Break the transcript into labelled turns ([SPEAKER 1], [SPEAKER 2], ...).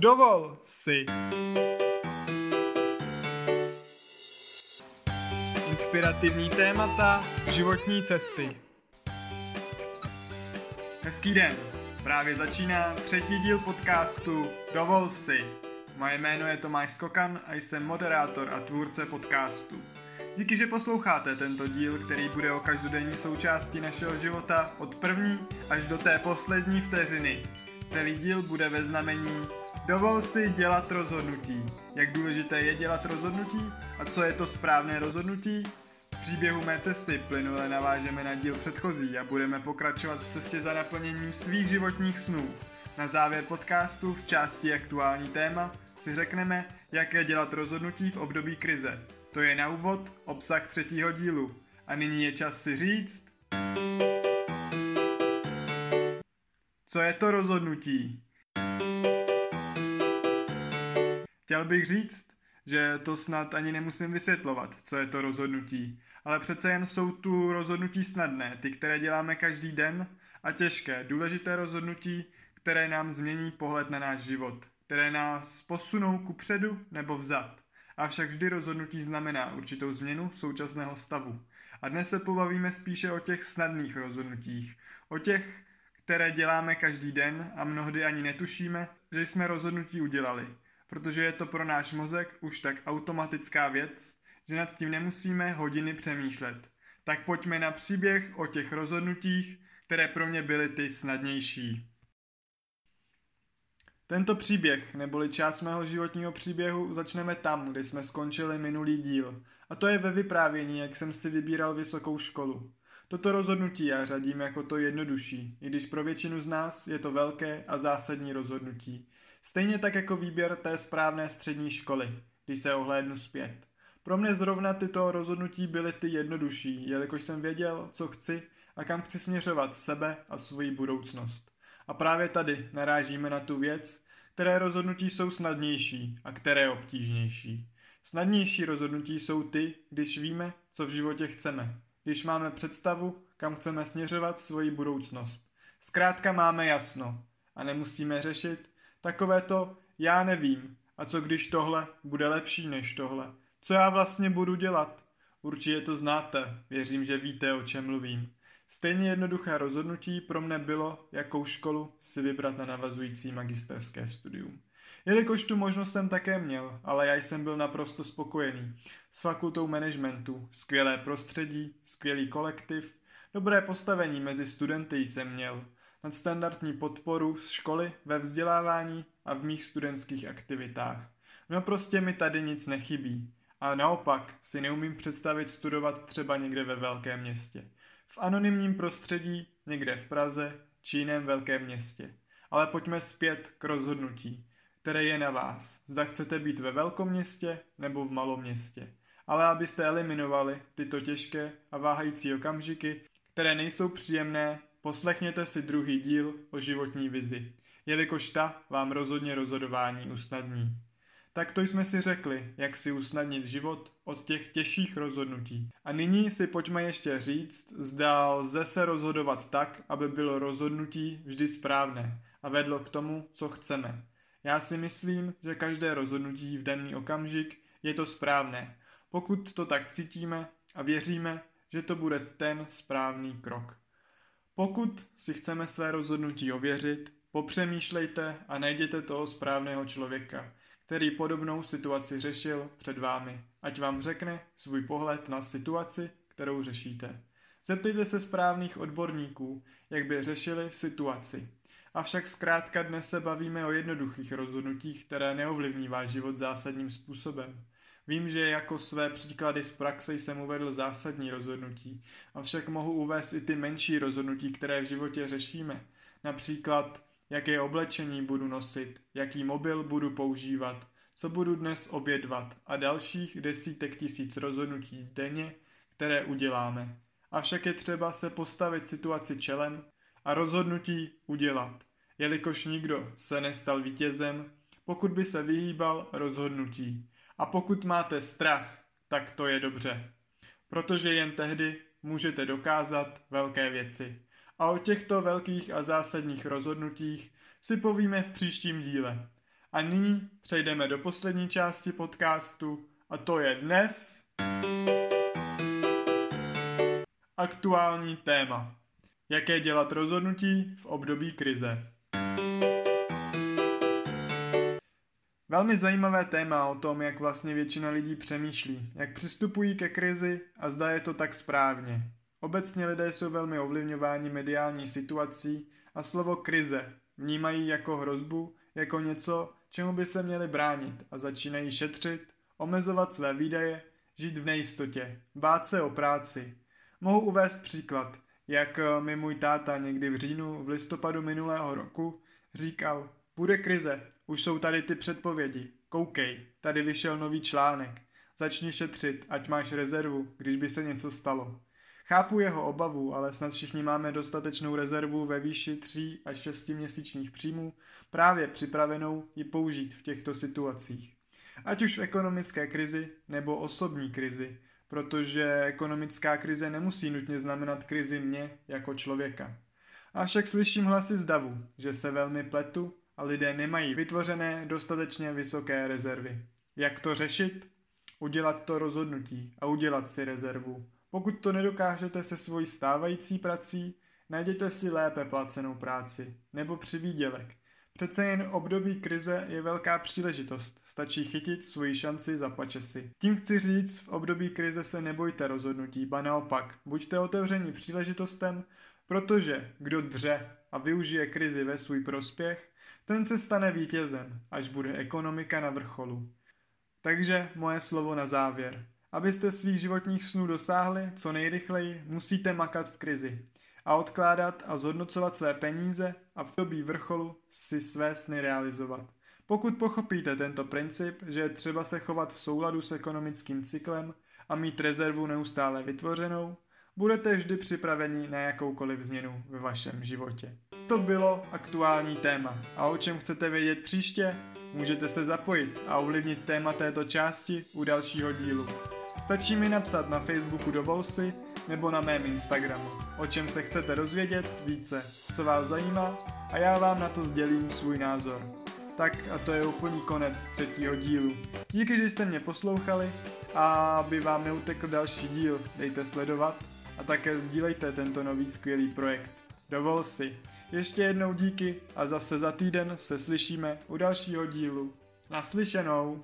[SPEAKER 1] Dovol si. Inspirativní témata životní cesty. Hezký den. Právě začíná třetí díl podcastu Dovol si. Moje jméno je Tomáš Skokan a jsem moderátor a tvůrce podcastu. Díky, že posloucháte tento díl, který bude o každodenní součásti našeho života od první až do té poslední vteřiny. Celý díl bude ve znamení Dovol si dělat rozhodnutí. Jak důležité je dělat rozhodnutí a co je to správné rozhodnutí? V příběhu mé cesty plynule navážeme na díl předchozí a budeme pokračovat v cestě za naplněním svých životních snů. Na závěr podcastu v části aktuální téma si řekneme, jaké dělat rozhodnutí v období krize. To je na úvod obsah třetího dílu. A nyní je čas si říct... Co je to rozhodnutí? Chtěl bych říct, že to snad ani nemusím vysvětlovat, co je to rozhodnutí. Ale přece jen jsou tu rozhodnutí snadné, ty, které děláme každý den, a těžké, důležité rozhodnutí, které nám změní pohled na náš život, které nás posunou ku předu nebo vzad. Avšak vždy rozhodnutí znamená určitou změnu současného stavu. A dnes se pobavíme spíše o těch snadných rozhodnutích, o těch, které děláme každý den a mnohdy ani netušíme, že jsme rozhodnutí udělali, protože je to pro náš mozek už tak automatická věc, že nad tím nemusíme hodiny přemýšlet. Tak pojďme na příběh o těch rozhodnutích, které pro mě byly ty snadnější. Tento příběh, neboli část mého životního příběhu, začneme tam, kde jsme skončili minulý díl. A to je ve vyprávění, jak jsem si vybíral vysokou školu. Toto rozhodnutí já řadím jako to jednodušší, i když pro většinu z nás je to velké a zásadní rozhodnutí. Stejně tak jako výběr té správné střední školy, když se ohlédnu zpět. Pro mě zrovna tyto rozhodnutí byly ty jednodušší, jelikož jsem věděl, co chci a kam chci směřovat sebe a svoji budoucnost. A právě tady narážíme na tu věc, které rozhodnutí jsou snadnější a které obtížnější. Snadnější rozhodnutí jsou ty, když víme, co v životě chceme, když máme představu, kam chceme směřovat svoji budoucnost. Zkrátka máme jasno a nemusíme řešit takové to já nevím a co když tohle bude lepší než tohle. Co já vlastně budu dělat? Určitě to znáte, věřím, že víte, o čem mluvím. Stejně jednoduché rozhodnutí pro mne bylo, jakou školu si vybrat na navazující magisterské studium. Jelikož tu možnost jsem také měl, ale já jsem byl naprosto spokojený. S fakultou managementu, skvělé prostředí, skvělý kolektiv, dobré postavení mezi studenty jsem měl, nadstandardní podporu z školy ve vzdělávání a v mých studentských aktivitách. No prostě mi tady nic nechybí. A naopak si neumím představit studovat třeba někde ve velkém městě v anonymním prostředí, někde v Praze či jiném velkém městě. Ale pojďme zpět k rozhodnutí, které je na vás. Zda chcete být ve velkom městě nebo v malom městě. Ale abyste eliminovali tyto těžké a váhající okamžiky, které nejsou příjemné, poslechněte si druhý díl o životní vizi, jelikož ta vám rozhodně rozhodování usnadní. Tak to jsme si řekli, jak si usnadnit život od těch těžších rozhodnutí. A nyní si pojďme ještě říct, zda lze se rozhodovat tak, aby bylo rozhodnutí vždy správné a vedlo k tomu, co chceme. Já si myslím, že každé rozhodnutí v daný okamžik je to správné, pokud to tak cítíme a věříme, že to bude ten správný krok. Pokud si chceme své rozhodnutí ověřit, popřemýšlejte a najděte toho správného člověka, který podobnou situaci řešil před vámi, ať vám řekne svůj pohled na situaci, kterou řešíte. Zeptejte se správných odborníků, jak by řešili situaci. Avšak zkrátka dnes se bavíme o jednoduchých rozhodnutích, které neovlivní váš život zásadním způsobem. Vím, že jako své příklady z praxe jsem uvedl zásadní rozhodnutí, avšak mohu uvést i ty menší rozhodnutí, které v životě řešíme. Například jaké oblečení budu nosit, jaký mobil budu používat, co budu dnes obědvat a dalších desítek tisíc rozhodnutí denně, které uděláme. Avšak je třeba se postavit situaci čelem a rozhodnutí udělat, jelikož nikdo se nestal vítězem, pokud by se vyhýbal rozhodnutí. A pokud máte strach, tak to je dobře, protože jen tehdy můžete dokázat velké věci. A o těchto velkých a zásadních rozhodnutích si povíme v příštím díle. A nyní přejdeme do poslední části podcastu a to je dnes aktuální téma. Jaké dělat rozhodnutí v období krize? Velmi zajímavé téma o tom, jak vlastně většina lidí přemýšlí, jak přistupují ke krizi a zda je to tak správně. Obecně lidé jsou velmi ovlivňováni mediální situací a slovo krize vnímají jako hrozbu, jako něco, čemu by se měli bránit a začínají šetřit, omezovat své výdaje, žít v nejistotě, bát se o práci. Mohu uvést příklad, jak mi můj táta někdy v říjnu v listopadu minulého roku říkal, bude krize, už jsou tady ty předpovědi, koukej, tady vyšel nový článek, začni šetřit, ať máš rezervu, když by se něco stalo. Chápu jeho obavu, ale snad všichni máme dostatečnou rezervu ve výši 3 až 6 měsíčních příjmů, právě připravenou ji použít v těchto situacích. Ať už v ekonomické krizi nebo osobní krizi, protože ekonomická krize nemusí nutně znamenat krizi mě jako člověka. A však slyším hlasy z davu, že se velmi pletu a lidé nemají vytvořené dostatečně vysoké rezervy. Jak to řešit? Udělat to rozhodnutí a udělat si rezervu. Pokud to nedokážete se svojí stávající prací, najděte si lépe placenou práci nebo přivýdělek. Přece jen období krize je velká příležitost. Stačí chytit svoji šanci za pačesy. Tím chci říct, v období krize se nebojte rozhodnutí, ba naopak, buďte otevření příležitostem, protože kdo dře a využije krizi ve svůj prospěch, ten se stane vítězem, až bude ekonomika na vrcholu. Takže moje slovo na závěr. Abyste svých životních snů dosáhli co nejrychleji, musíte makat v krizi a odkládat a zhodnocovat své peníze a v době vrcholu si své sny realizovat. Pokud pochopíte tento princip, že je třeba se chovat v souladu s ekonomickým cyklem a mít rezervu neustále vytvořenou, budete vždy připraveni na jakoukoliv změnu ve vašem životě. To bylo aktuální téma a o čem chcete vědět příště, můžete se zapojit a ovlivnit téma této části u dalšího dílu. Stačí mi napsat na Facebooku Dovol si nebo na mém Instagramu, o čem se chcete rozvědět více, co vás zajímá a já vám na to sdělím svůj názor. Tak a to je úplný konec třetího dílu. Díky, že jste mě poslouchali a aby vám neutekl další díl, dejte sledovat a také sdílejte tento nový skvělý projekt. Dovol si. Ještě jednou díky a zase za týden se slyšíme u dalšího dílu. Naslyšenou!